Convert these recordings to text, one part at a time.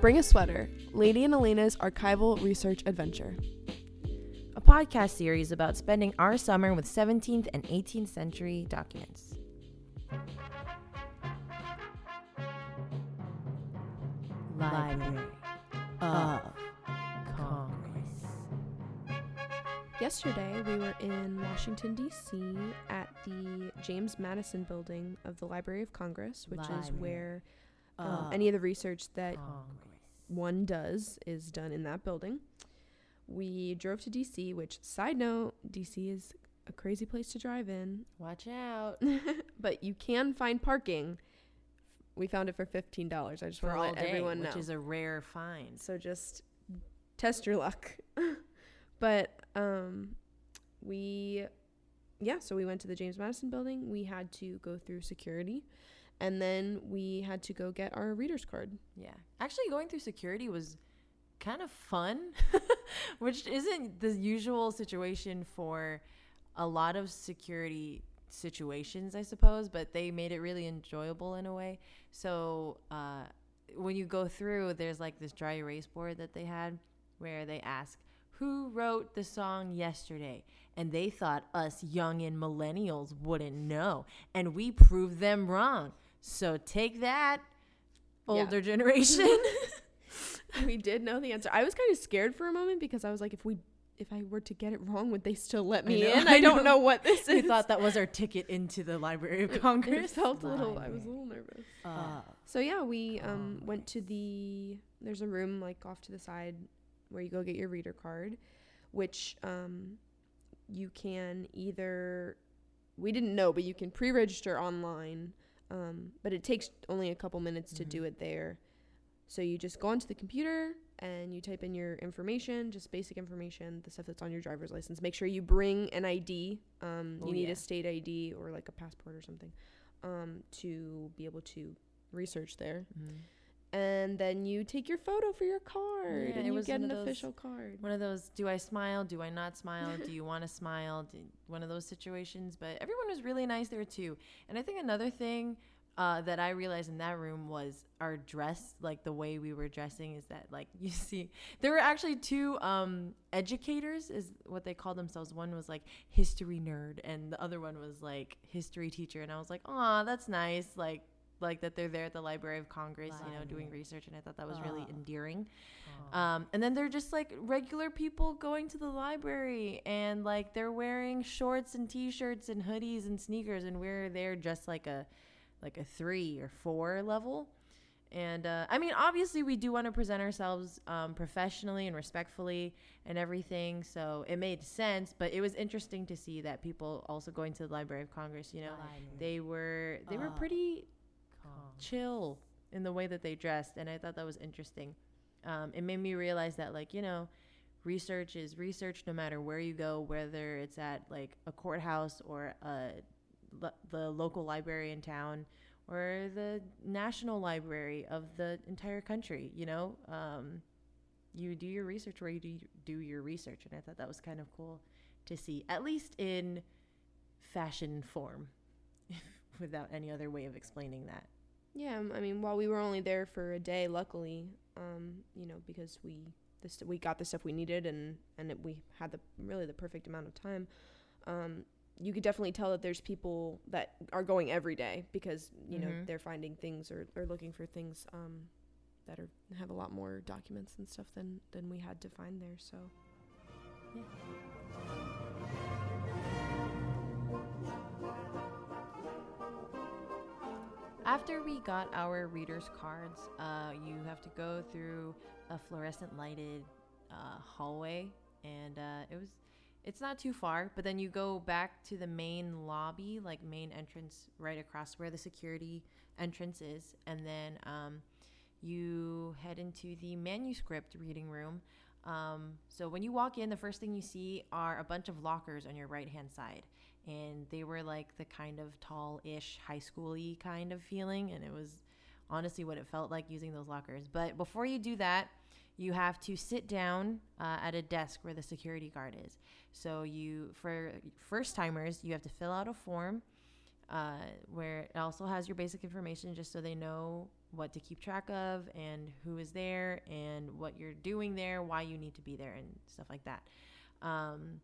Bring a Sweater Lady and Elena's Archival Research Adventure. A podcast series about spending our summer with 17th and 18th century documents. Library of Congress. Yesterday, we were in Washington, D.C. at the James Madison building of the Library of Congress, which is where um, of any of the research that Congress. one does is done in that building. We drove to DC, which, side note, DC is a crazy place to drive in, Watch out. but you can find parking. We found it for $15. I just want to let day, everyone know. which is a rare find. so just test your luck. but um, we, yeah, so we went to the James Madison building. We had to go through security. And then we had to go get our reader's card. Yeah. Actually, going through security was kind of fun, which isn't the usual situation for a lot of security situations, I suppose, but they made it really enjoyable in a way. So, uh, when you go through, there's like this dry erase board that they had where they ask, who wrote the song yesterday? And they thought us young and millennials wouldn't know. And we proved them wrong. So take that, Yeah. older generation. we did know the answer. I was kind of scared for a moment because I was like, if we, if I were to get it wrong, would they still let I me know, in? I I don't know. know what this we is. We thought that was our ticket into the Library of Congress. It felt a little. I was a little nervous. Uh, So yeah, we um went to the. There's a room like off to the side where you go get your reader card, which um you can either. We didn't know, but you can pre-register online. Um, but it takes only a couple minutes to Mhm. do it there. So you just go onto the computer and you type in your information, just basic information, the stuff that's on your driver's license. Make sure you bring an ID. Um, Oh, you need yeah. a state ID or like a passport or something um, to be able to research there. mhm. And then you take your photo for your card Yeah, and it you was get an those- official card. One of those, do I smile? Do I not smile? do you want to smile? Do, one of those situations. But everyone was really nice there too. And I think another thing uh, that I realized in that room was our dress, like the way we were dressing, is that like you see, there were actually two um, educators, is what they called themselves. One was like history nerd, and the other one was like history teacher. And I was like, oh, that's nice. Like, like that they're there at the Library of Congress, you know, doing research, and I thought that was really endearing. Um, and then they're just like regular people going to the library and like they're wearing shorts and t-shirts and hoodies and sneakers and we're there just like a like a three or four level. And uh, I mean, obviously, we do want to present ourselves um, professionally and respectfully and everything. So it made sense, but it was interesting to see that people also going to the Library of Congress, you know, they were they were pretty chill in the way that they dressed and i thought that was interesting. Um, it made me realize that like you know research is research no matter where you go whether it's at like a courthouse or a, lo- the local library in town or the national library of the entire country you know? Um, you do your research where you do, do your research and i thought that was kind of cool to see at least in fashion form without any other way of explaining that Yeah, um, I mean, while we were only there for a day, luckily, um, you know, because we this we got the stuff we needed and and it, we had the really the perfect amount of time. Um, you could definitely tell that there's people that are going every day because you know Mhm. they're finding things or, or looking for things um, that are have a lot more documents and stuff than than we had to find there. So After we got our reader's cards, uh, you have to go through a fluorescent lighted uh, hallway, and uh, it was it's not too far. But then you go back to the main lobby, like main entrance, right across where the security entrance is, and then um, you head into the manuscript reading room. Um, so when you walk in, the first thing you see are a bunch of lockers on your right hand side and they were like the kind of tall-ish high schooly kind of feeling and it was honestly what it felt like using those lockers but before you do that you have to sit down uh, at a desk where the security guard is so you for first timers you have to fill out a form uh, where it also has your basic information just so they know what to keep track of and who is there and what you're doing there, why you need to be there, and stuff like that. Um,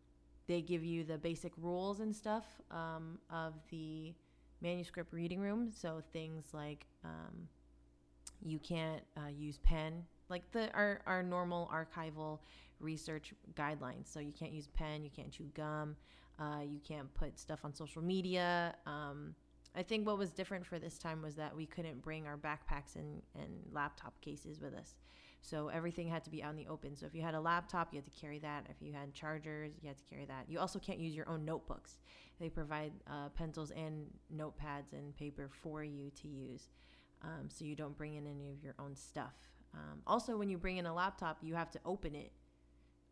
they give you the basic rules and stuff um, of the manuscript reading room. So things like um, you can't uh, use pen, like the our, our normal archival research guidelines. So you can't use pen, you can't chew gum, uh, you can't put stuff on social media. Um, I think what was different for this time was that we couldn't bring our backpacks and, and laptop cases with us. So everything had to be out in the open. So if you had a laptop, you had to carry that. If you had chargers, you had to carry that. You also can't use your own notebooks. They provide uh, pencils and notepads and paper for you to use. Um, so you don't bring in any of your own stuff. Um, also, when you bring in a laptop, you have to open it.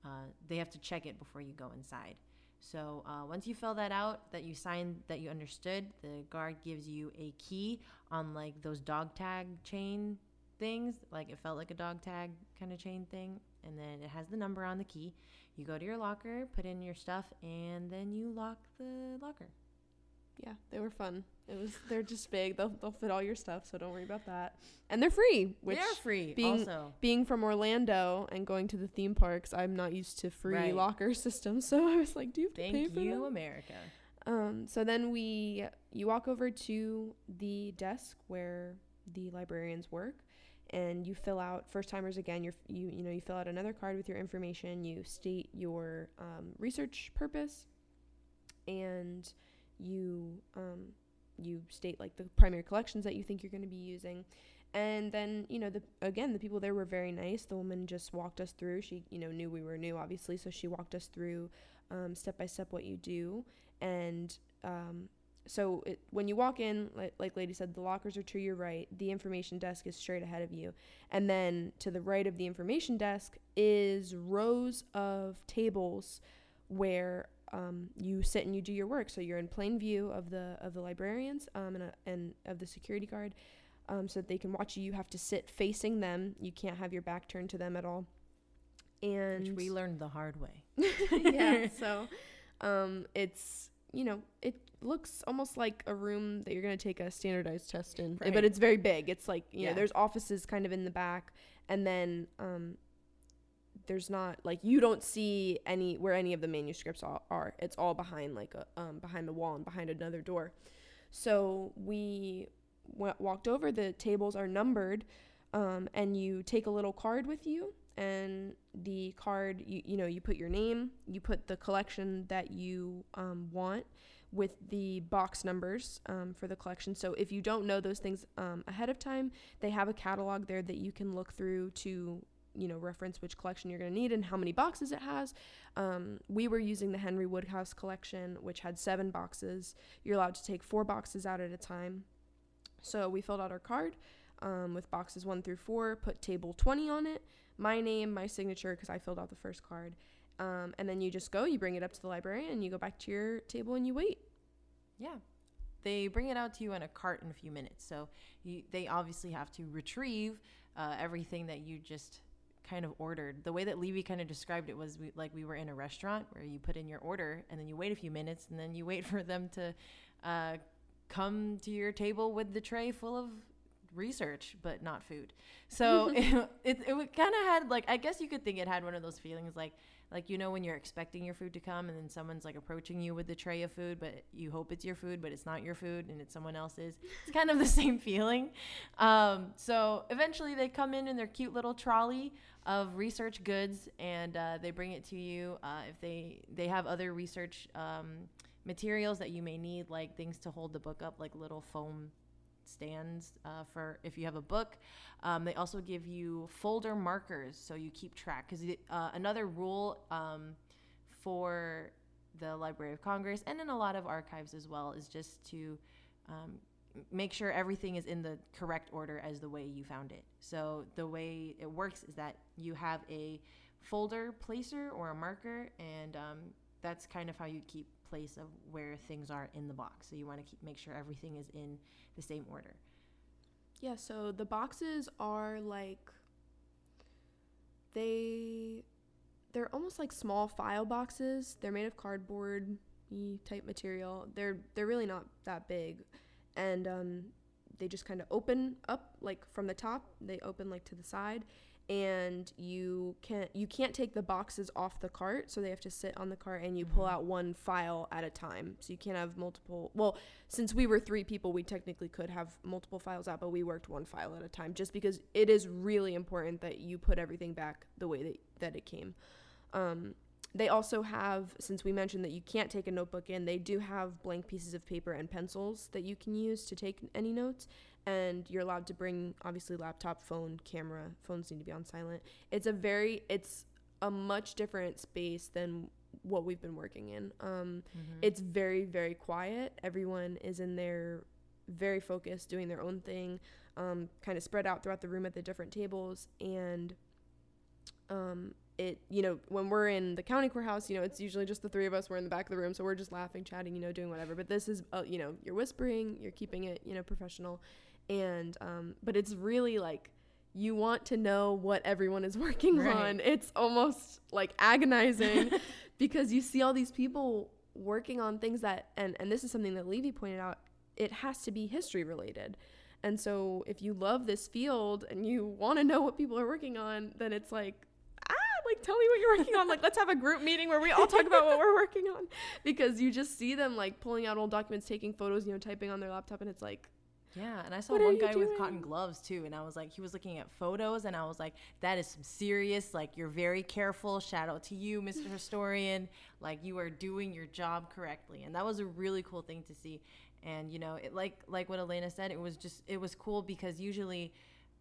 Uh, they have to check it before you go inside. So uh, once you fill that out, that you signed, that you understood, the guard gives you a key on like those dog tag chain things. Like it felt like a dog tag kind of chain thing. And then it has the number on the key. You go to your locker, put in your stuff, and then you lock the locker. Yeah, they were fun. It was they're just big. They'll they'll fit all your stuff, so don't worry about that. And they're free, which They're free being- also. being from Orlando and going to the theme parks, I'm not used to free Right. locker systems. So I was like, "Do you have to pay Thank for you, them?" America. Um, so then we you walk over to the desk where the librarians work and you fill out first timers again you're, you you know you fill out another card with your information you state your um, research purpose and you um, you state like the primary collections that you think you're going to be using. And then you know the again the people there were very nice. The woman just walked us through. She you know knew we were new obviously so she walked us through um, step by step what you do. And um, so it, when you walk in like, like lady said the lockers are to your right the information desk is straight ahead of you and then to the right of the information desk is rows of tables where um, you sit and you do your work so you're in plain view of the of the librarians um, and, uh, and of the security guard um, so that they can watch you you have to sit facing them you can't have your back turned to them at all and Which we learned the hard way. yeah. So, um, it's you know it looks almost like a room that you're gonna take a standardized test in, Right. but it's very big. It's like you Yeah. know there's offices kind of in the back, and then um, there's not like you don't see any where any of the manuscripts are. are. It's all behind like a um, behind the wall and behind another door. So we w- walked over. The tables are numbered, um, and you take a little card with you. And the card, you, you know, you put your name, you put the collection that you um, want with the box numbers um, for the collection. So if you don't know those things um, ahead of time, they have a catalog there that you can look through to, you know, reference which collection you're going to need and how many boxes it has. Um, we were using the Henry Woodhouse collection, which had seven boxes. You're allowed to take four boxes out at a time. So we filled out our card um, with boxes one through four, put table 20 on it, my name, my signature, because I filled out the first card. Um, and then you just go, you bring it up to the librarian, and you go back to your table and you wait. Yeah. They bring it out to you in a cart in a few minutes. So you, they obviously have to retrieve uh, everything that you just kind of ordered. The way that Levy kind of described it was we, like we were in a restaurant where you put in your order and then you wait a few minutes and then you wait for them to uh, come to your table with the tray full of research but not food. So it, it, it kind of had like i guess you could think it had one of those feelings like like you know when you're expecting your food to come and then someone's like approaching you with the tray of food but you hope it's your food but it's not your food and it's someone else's. It's kind of the same feeling. Um, so eventually they come in in their cute little trolley of research goods and uh, they bring it to you uh, if they they have other research um, materials that you may need like things to hold the book up like little foam stands uh, for if you have a book. Um, they also give you folder markers so you keep track. Because uh, another rule um, for the Library of Congress and in a lot of archives as well is just to um, make sure everything is in the correct order as the way you found it. So the way it works is that you have a folder placer or a marker, and um, that's kind of how you keep place of where things are in the box. So you want to keep make sure everything is in the same order. Yeah, so the boxes are like they they're almost like small file boxes. They're made of cardboard type material. They're they're really not that big. And um they just kind of open up like from the top. They open like to the side, and you can't you can't take the boxes off the cart, so they have to sit on the cart, and you pull Mhm. out one file at a time. So you can't have multiple. Well, since we were three people, we technically could have multiple files out, but we worked one file at a time, just because it is really important that you put everything back the way that that it came. Um, they also have, since we mentioned that you can't take a notebook in, they do have blank pieces of paper and pencils that you can use to take any notes. And you're allowed to bring, obviously, laptop, phone, camera. Phones need to be on silent. It's a very, it's a much different space than what we've been working in. Um, Mhm. it's very, very quiet. Everyone is in there very focused, doing their own thing, um, kind of spread out throughout the room at the different tables. And um, it, you know, when we're in the county courthouse, you know, it's usually just the three of us. We're in the back of the room, so we're just laughing, chatting, you know, doing whatever. But this is, uh, you know, you're whispering, you're keeping it, you know, professional. And, um, but it's really like, you want to know what everyone is working Right. on. It's almost like agonizing because you see all these people working on things that and and this is something that Levy pointed out it has to be history related and so if you love this field and you want to know what people are working on then it's like ah like tell me what you're working on like let's have a group meeting where we all talk about what we're working on because you just see them like pulling out old documents taking photos you know typing on their laptop and it's like Yeah, and I saw What one guy with cotton gloves too, and I was like, he was looking at photos, and I was like, that is some serious. Like, you're very careful. Shout out to you, Mr. Historian. Like, you are doing your job correctly, and that was a really cool thing to see. And you know, it like like what Elena said, it was just it was cool because usually.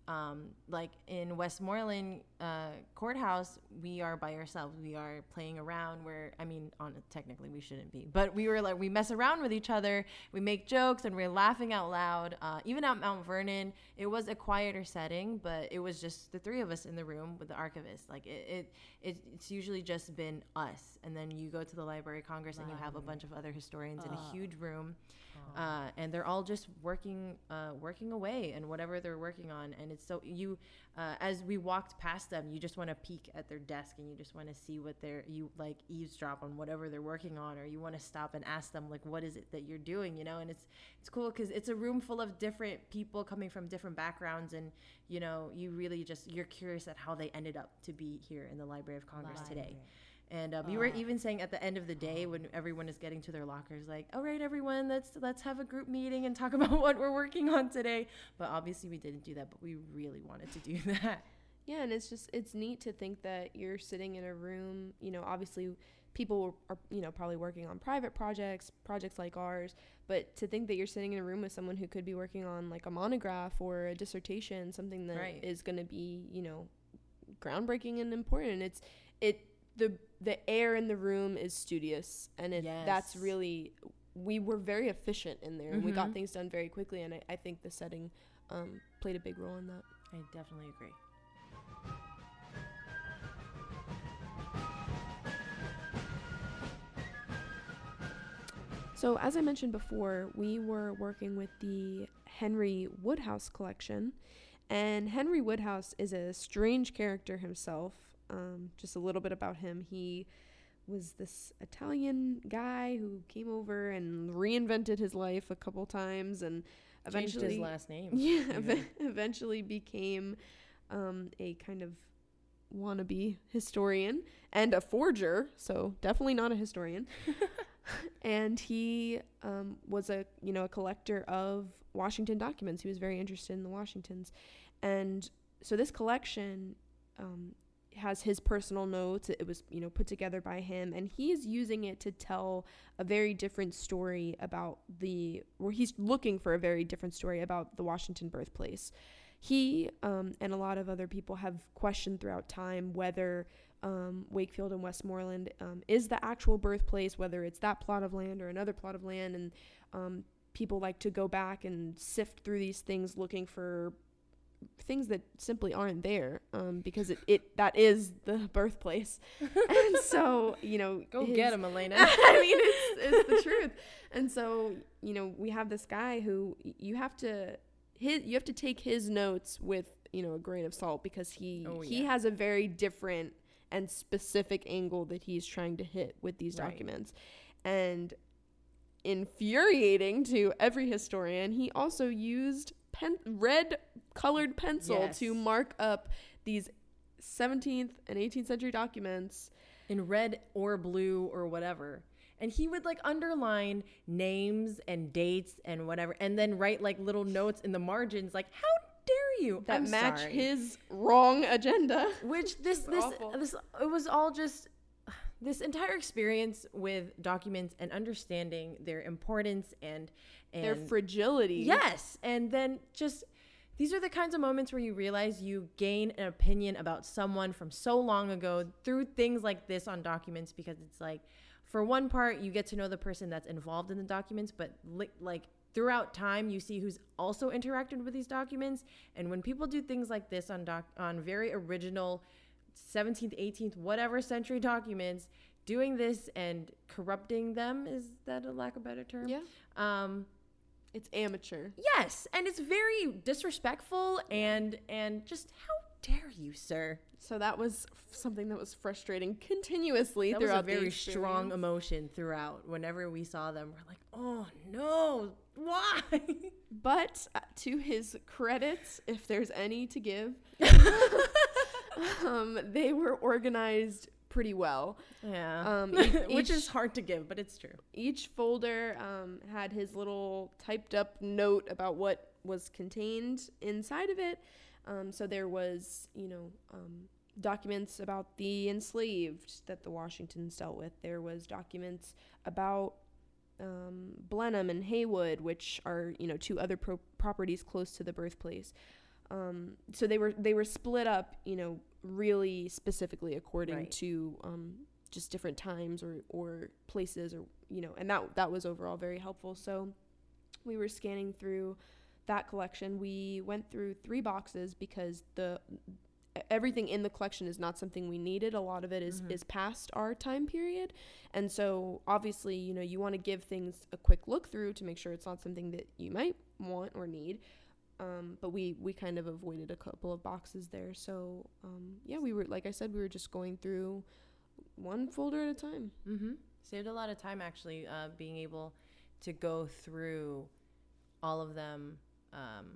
Um, like in Westmoreland uh, courthouse, we are by ourselves. We are playing around. Where I mean, on technically we shouldn't be, but we were like we mess around with each other. We make jokes and we're laughing out loud. Uh, even at Mount Vernon, it was a quieter setting, but it was just the three of us in the room with the archivist. Like it, it, it it's usually just been us, and then you go to the Library of Congress and you have a bunch of other historians in a huge room, uh, and they're all just working, uh, working away and whatever they're working on. And it's so you, uh, as we walked past them, you just want to peek at their desk and you just want to see what they're you like eavesdrop on whatever they're working on, or you want to stop and ask them like, what is it that you're doing, you know? And it's it's cool because it's a room full of different people coming from different backgrounds, and you know, you really just you're curious at how they ended up to be here in the Library of Congress today. And um, you were even saying at the end of the day when everyone is getting to their lockers, like, "All right, everyone, let's let's have a group meeting and talk about what we're working on today." But obviously, we didn't do that. But we really wanted to do that. Yeah, and it's just it's neat to think that you're sitting in a room. You know, obviously people are you know probably working on private projects, projects like ours, but to think that you're sitting in a room with someone who could be working on like a monograph or a dissertation, something that is Right. going to be you know groundbreaking and important. It's it the the air in the room is studious, and it that's really we were very efficient in there, and we got Mhm. things done very quickly, and I, I think the setting um, played a big role in that. I definitely agree. So, as I mentioned before, we were working with the Henry Woodhouse collection, and Henry Woodhouse is a strange character himself. Um, just a little bit about him. He was this Italian guy who came over and reinvented his life a couple times, and Changed eventually, his last name. yeah, even. ev- eventually became um, a kind of wannabe historian and a forger. So definitely not a historian. and he um, was a you know a collector of Washington documents. He was very interested in the Washingtons, and so this collection um, has his personal notes. It was you know put together by him, and he is using it to tell a very different story about the. Where he's looking for a very different story about the Washington birthplace. He um, and a lot of other people have questioned throughout time whether um, Wakefield and Westmoreland um, is the actual birthplace, whether it's that plot of land or another plot of land. And um, people like to go back and sift through these things looking for things that simply aren't there um, because it, it that is the birthplace. and so, you know, Go his- get him, Elena. I mean, it's, it's the truth. And so, you know, we have this guy who you have to his you have to take his notes with you know a grain of salt because he Oh, he yeah. has a very different and specific angle that he's trying to hit with these Right. documents, and infuriating to every historian. He also used pen red colored pencil Yes. to mark up these 17th and 18th century documents. in red or blue or whatever. And he would like underline names and dates and whatever, and then write like little notes in the margins, like "How dare you?" that I'm match sorry. his wrong agenda. Which this this this it was all just this entire experience with documents and understanding their importance and and Their fragility. Yes. And then just these are the kinds of moments where you realize you gain an opinion about someone from so long ago through things like this on documents because it's like for one part you get to know the person that's involved in the documents but li- like throughout time you see who's also interacted with these documents and when people do things like this on doc on very original 17th 18th whatever century documents doing this and corrupting them is that a lack of better term Yeah. um It's amateur. Yes, and it's very disrespectful and and just how dare you, sir? So that was something that was frustrating continuously That was throughout a very strong emotion throughout. Whenever we saw them, we're like, "Oh no, why?" But uh, to his credits, if there's any to give, um, they were organized pretty well. yeah, Um, e- which is hard to give, but it's true. Each folder um, had his little typed up note about what was contained inside of it. Um, so there was, you know, um, documents about the enslaved that the Washingtons dealt with. There was documents about um, Blenheim and Haywood, which are, you know, two other pro- properties close to the birthplace. Um, so they were they were split up, you know, really specifically according Right. to um, just different times or, or places or you know, and that that was overall very helpful. So we were scanning through that collection. We went through three boxes because the everything in the collection is not something we needed. A lot of it is- Mhm. is past our time period. And so obviously, you know, you want to give things a quick look through to make sure it's not something that you might want or need. Um, but we, we kind of avoided a couple of boxes there. So, um, yeah, we were, like I said, we were just going through one folder at a time. Mm-hmm. Saved a lot of time actually, uh, being able to go through all of them um,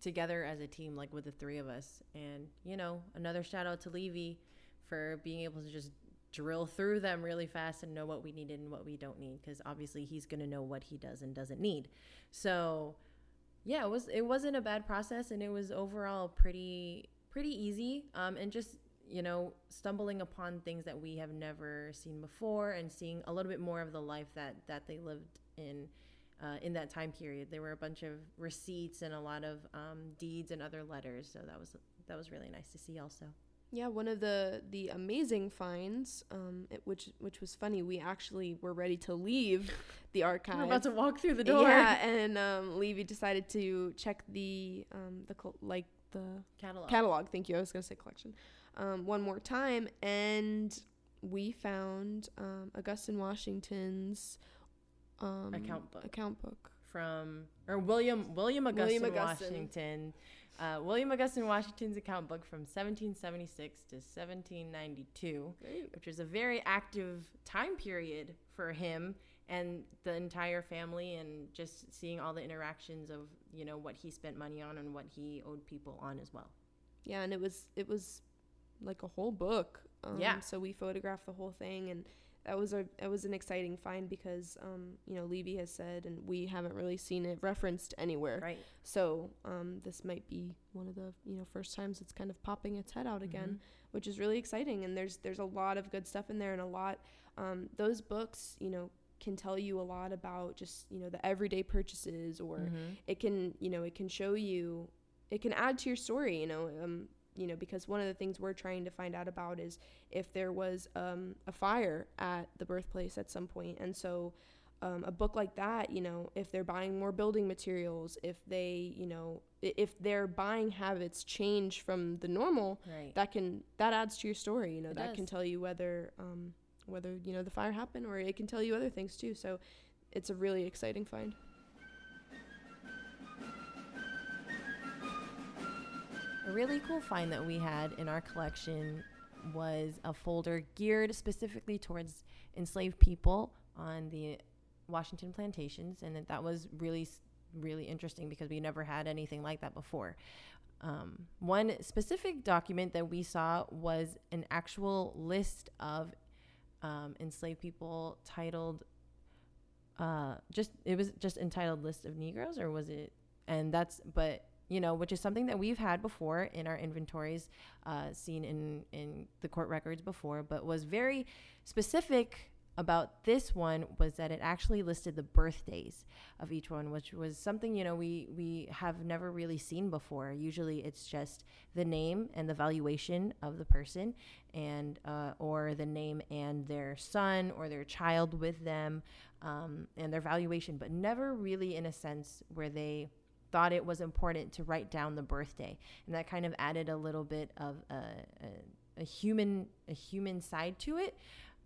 together as a team, like with the three of us. And you know, another shout out to Levy for being able to just drill through them really fast and know what we needed and what we don't need, because obviously he's gonna know what he does and doesn't need. So yeah, it was it wasn't a bad process, and it was overall pretty pretty easy. Um, and just you know, stumbling upon things that we have never seen before and seeing a little bit more of the life that that they lived in uh, in that time period. There were a bunch of receipts and a lot of um, deeds and other letters, so that was that was really nice to see also. Yeah, one of the the amazing finds, um, it, which which was funny. We actually were ready to leave the archive. We're about to walk through the door. Yeah, and um, Levy decided to check the um, the col- like the Catalog. catalog. Thank you. I was gonna say collection. Um, one more time, and we found um, Augustine Washington's um, Account book. Account book. From or William William Augustine, William Augustine. Washington. Uh, William Augustine Washington's account book from 1776 to 1792, Great. which was a very active time period for him and the entire family, and just seeing all the interactions of you know what he spent money on and what he owed people on as well. Yeah, and it was it was like a whole book. Um, Yeah. So we photographed the whole thing, and that was a that was an exciting find because um, you know Levy has said, and we haven't really seen it referenced anywhere. Right. So um, this might be one of the you know first times it's kind of popping its head out again, which is really exciting. And there's there's a lot of good stuff in there, and a lot um, those books you know can tell you a lot about just you know the everyday purchases or Mhm. it can you know it can show you it can add to your story you know um you know because one of the things we're trying to find out about is if there was um, a fire at the birthplace at some point. And so um, a book like that you know if they're buying more building materials if they you know if their buying habits change from the normal Right. that can that adds to your story you know It that can tell you whether um, whether you know the fire happened or it can tell you other things too. So it's a really exciting find A really cool find that we had in our collection was a folder geared specifically towards enslaved people on the Washington plantations, and that- that was really really interesting because we never had anything like that before. Um, one specific document that we saw was an actual list of um, enslaved people titled uh, just it was just entitled list of Negroes or was it? And that's but you know which is something that we've had before in our inventories, uh, seen in in the court records before, but was very specific about this one was that it actually listed the birthdays of each one, which was something you know we we have never really seen before. Usually, it's just the name and the valuation of the person, and uh, or the name and their son or their child with them, um, and their valuation, but never really in a sense where they thought it was important to write down the birthday, and that kind of added a little bit of a, a, a human a human side to it.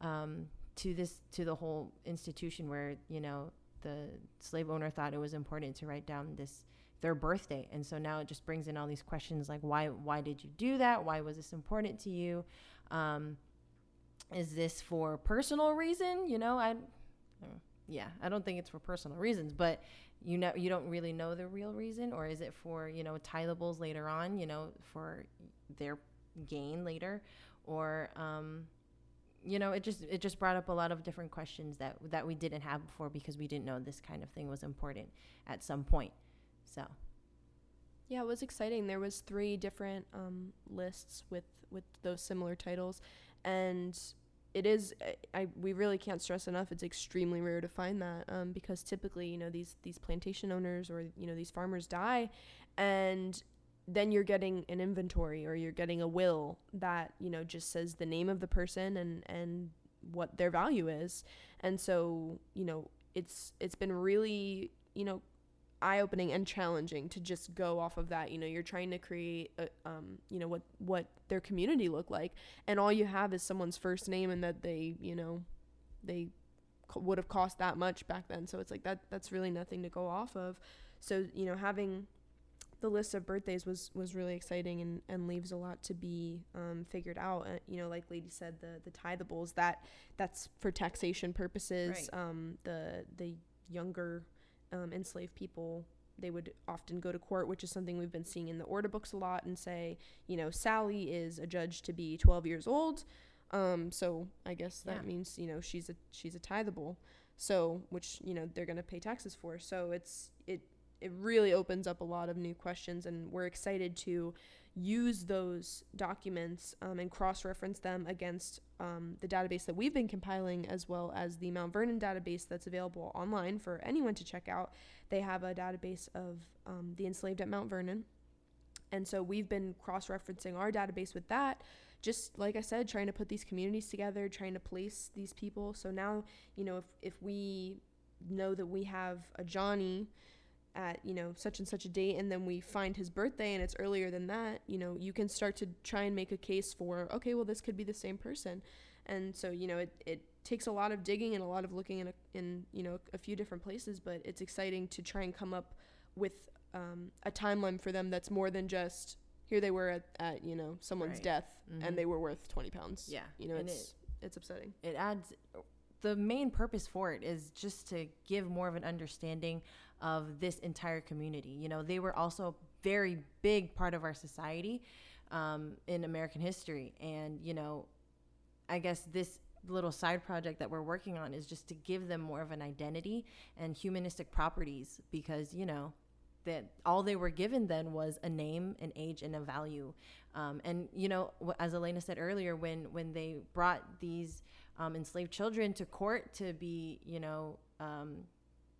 Um, to this to the whole institution where you know the slave owner thought it was important to write down this their birthday. And so now it just brings in all these questions like why why did you do that? Why was this important to you? Um, is this for personal reason? You know i yeah i don't think it's for personal reasons but you know you don't really know the real reason or is it for you know tithables later on you know for their gain later or um, you know, it just it just brought up a lot of different questions that that we didn't have before because we didn't know this kind of thing was important at some point. So, yeah, it was exciting. There was three different um, lists with with those similar titles, and it is I, I, we really can't stress enough. It's extremely rare to find that um, because typically, you know, these these plantation owners or you know these farmers die, and then you're getting an inventory or you're getting a will that you know just says the name of the person and and what their value is and so you know it's it's been really you know eye opening and challenging to just go off of that you know you're trying to create a, um you know what what their community look like and all you have is someone's first name and that they you know they would have cost that much back then so it's like that that's really nothing to go off of so you know having the list of birthdays was was really exciting and and leaves a lot to be um, figured out. Uh, you know, like Lady said, the the tithables that that's for taxation purposes. Right. Um, the the younger um, enslaved people they would often go to court, which is something we've been seeing in the order books a lot, and say, you know, Sally is adjudged to be 12 years old. Um, so I guess that yeah. means you know she's a she's a tithable. So which you know they're gonna pay taxes for. So it's it it really opens up a lot of new questions, and we're excited to use those documents um, and cross reference them against um, the database that we've been compiling, as well as the Mount Vernon database that's available online for anyone to check out. They have a database of um, the enslaved at Mount Vernon. And so we've been cross referencing our database with that. Just like I said, trying to put these communities together, trying to place these people. So now, you know, if, if we know that we have a Johnny at you know such and such a date and then we find his birthday and it's earlier than that you know you can start to try and make a case for okay well this could be the same person and so you know it, it takes a lot of digging and a lot of looking in a, in you know a few different places but it's exciting to try and come up with um, a timeline for them that's more than just here they were at, at you know someone's right. death mm-hmm. and they were worth 20 pounds yeah you know and it's it, it's upsetting it adds the main purpose for it is just to give more of an understanding of this entire community. You know, they were also a very big part of our society um, in American history. And, you know, I guess this little side project that we're working on is just to give them more of an identity and humanistic properties because, you know, that all they were given then was a name, an age, and a value. Um, and you know, as Elena said earlier, when when they brought these um, enslaved children to court to be, you know, um,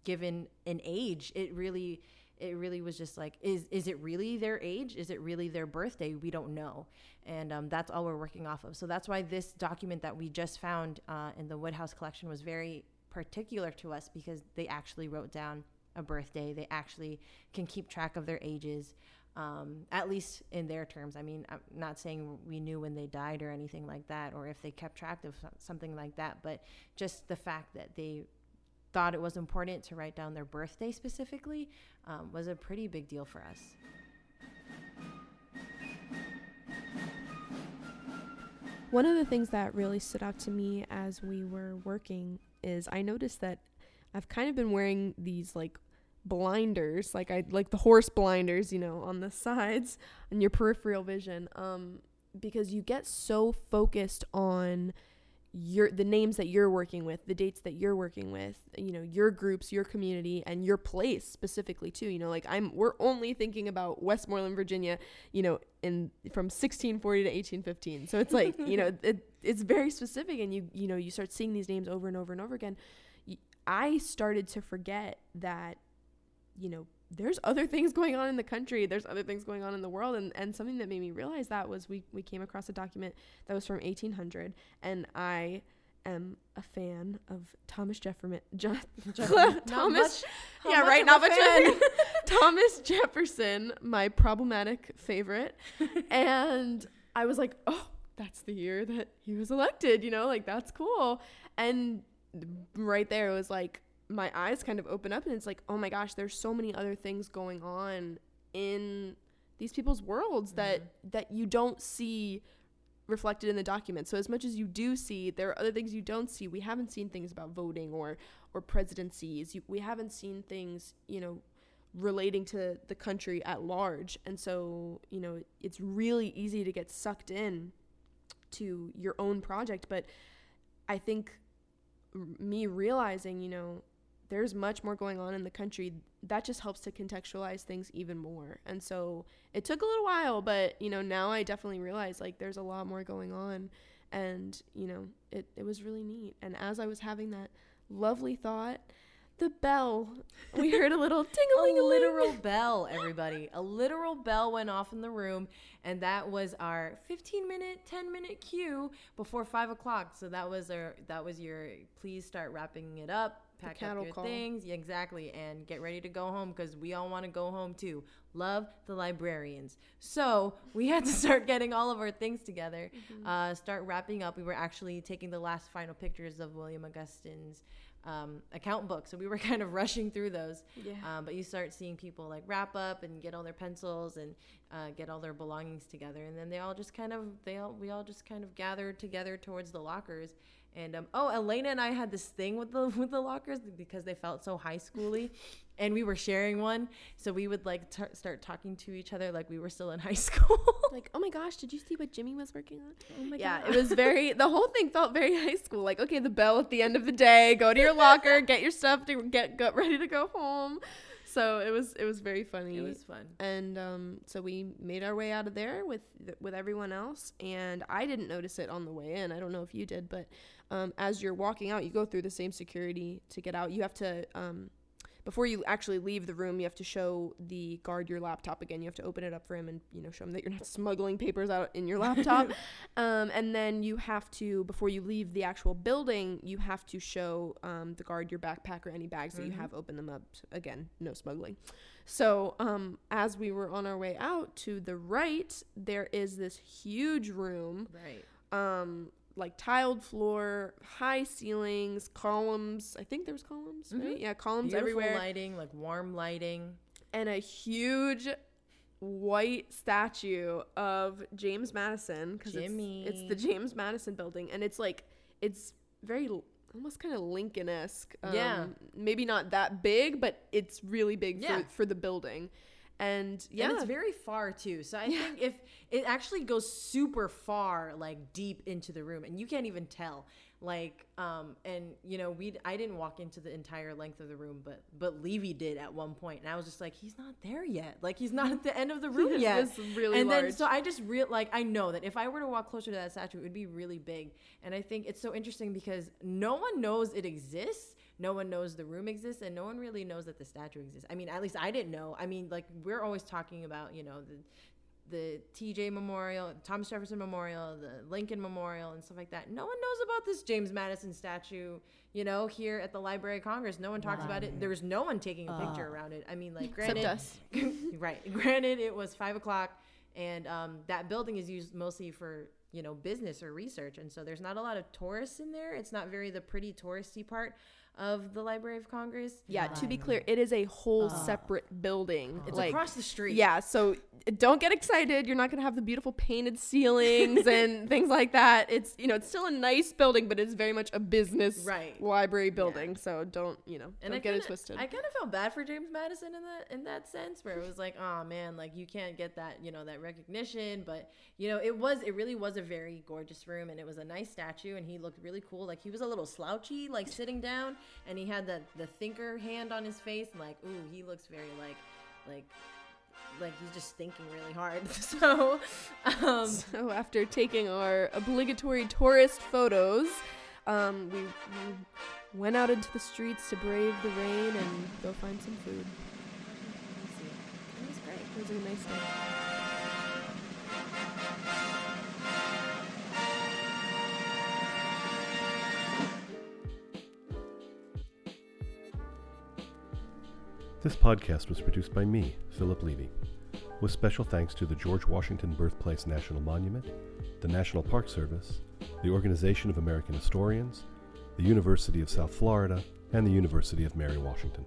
given an age it really it really was just like is is it really their age? Is it really their birthday? We don't know. And um, that's all we're working off of. So that's why this document that we just found uh, in the woodhouse collection was very particular to us because they actually wrote down a birthday. They actually can keep track of their ages um, at least in their terms. I mean i'm not saying we knew when they died or anything like that or if they kept track of something like that but just the fact that they thought it was important to write down their birthday specifically um, was a pretty big deal for us. One of the things that really stood out to me as we were working is I noticed that I've kind of been wearing these like blinders, like I like the horse blinders, you know, on the sides and your peripheral vision, um, because you get so focused on your the names that you're working with, the dates that you're working with, you know, your groups, your community, and your place specifically too. You know, like I'm we're only thinking about Westmoreland, Virginia, you know, in from 1640 to 1815. So it's like you know it, it's very specific, and you you know you start seeing these names over and over and over again. I started to forget that you know there's other things going on in the country. There's other things going on in the world. And, and something that made me realize that was we, we came across a document that was from 1800 and i am a fan of thomas jefferson. Je- thomas yeah right not much thomas jefferson my problematic favorite. And i was like oh that's the year that he was elected you know like that's cool. And right there it was like my eyes kind of open up and it's like, oh my gosh, there's so many other things going on in these people's worlds that mm-hmm. that you don't see reflected in the document. So as much as you do see, there are other things you don't see. We haven't seen things about voting or or presidencies. You, we haven't seen things, you know, relating to the country at large. And so, you know, it's really easy to get sucked in to your own project, but I think me realizing, you know, there's much more going on in the country. That just helps to contextualize things even more. And so it took a little while but you know now i definitely realize like there's a lot more going on. And you know it, it was really neat. And as i was having that lovely thought the bell we heard a little tingling a literal bell everybody. A literal bell went off in the room and that was our 15 minute 10 minute cue before five o'clock. So that was our that was your please start wrapping it up pack up your call. things yeah, exactly and get ready to go home because we all want to go home too love the librarians so we had to start getting all of our things together mm-hmm. uh, start wrapping up we were actually taking the last final pictures of william augustine's um, account book so we were kind of rushing through those yeah. Um, but you start seeing people like wrap up and get all their pencils and uh, get all their belongings together and then they all just kind of they all we all just kind of gathered together towards the lockers and um, oh, Elena and I had this thing with the with the lockers because they felt so high schooly, and we were sharing one. So we would like t- start talking to each other like we were still in high school. like, oh my gosh, did you see what Jimmy was working on? Oh my yeah, God. it was very. The whole thing felt very high school. Like, okay, the bell at the end of the day. Go to your locker, get your stuff to get get ready to go home so it was it was very funny. It was fun. And um, so we made our way out of there with with everyone else, and I didn't notice it on the way in. I don't know if you did, but um, as you're walking out, you go through the same security to get out. You have to um, before you actually leave the room, you have to show the guard your laptop again. You have to open it up for him and you know show him that you're not smuggling papers out in your laptop. um, and then you have to before you leave the actual building, you have to show um, the guard your backpack or any bags mm-hmm. that you mm-hmm. have. Open them up again. No smuggling. So um, as we were on our way out to the right, there is this huge room. Right. Um, like tiled floor, high ceilings, columns. I think there was columns, mm-hmm. right? Yeah, columns Beautiful everywhere. lighting, like warm lighting, and a huge white statue of James Madison because it's, it's the James Madison building, and it's like it's very almost kind of Lincoln esque. Um, yeah, maybe not that big, but it's really big yeah. for for the building and yeah and it's very far too. So i yeah. think if it actually goes super far like deep into the room and you can't even tell. Like um and you know we i didn't walk into the entire length of the room but but levy did at one point and i was just like he's not there yet. Like he's not at the end of the room yet. really and large. then so i just real like i know that if i were to walk closer to that statue it would be really big. And i think it's so interesting because no one knows it exists no one knows the room exists and no one really knows that the statue exists. I mean, at least I didn't know. I mean, like we're always talking about, you know, the the TJ Memorial, Thomas Jefferson Memorial, the Lincoln Memorial, and stuff like that. No one knows about this James Madison statue, you know, here at the Library of Congress. No one talks about it. There was no one taking a picture uh, around it. I mean, like, granted, us. right? Granted, it was five o'clock, and um, that building is used mostly for you know business or research and so there's not a lot of tourists in there it's not very the pretty touristy part of the library of congress Yeah, to be clear, it is a whole uh. separate building. it's like, across the street Yeah, so don't get excited. You're not gonna have the beautiful painted ceilings and things like that. It's you know it's still a nice building, but it's very much a business Right. library building. So don't you know and don't I get kinda, it twisted. I kind of felt bad for James Madison in that in that sense, where it was like, oh man, like you can't get that you know that recognition, but you know it was it really was a very gorgeous room, and it was a nice statue, and he looked really cool. Like he was a little slouchy, like sitting down, and he had that the thinker hand on his face, and like ooh, he looks very like like like he's just thinking really hard. So um, so after taking our obligatory tourist photos, um, we, we went out into the streets to brave the rain and go find some food. it was great. It was a nice day. This podcast was produced by me, Philip Levy, with special thanks to the George Washington Birthplace National Monument, the National Park Service, the Organization of American Historians, the University of South Florida, and the University of Mary Washington.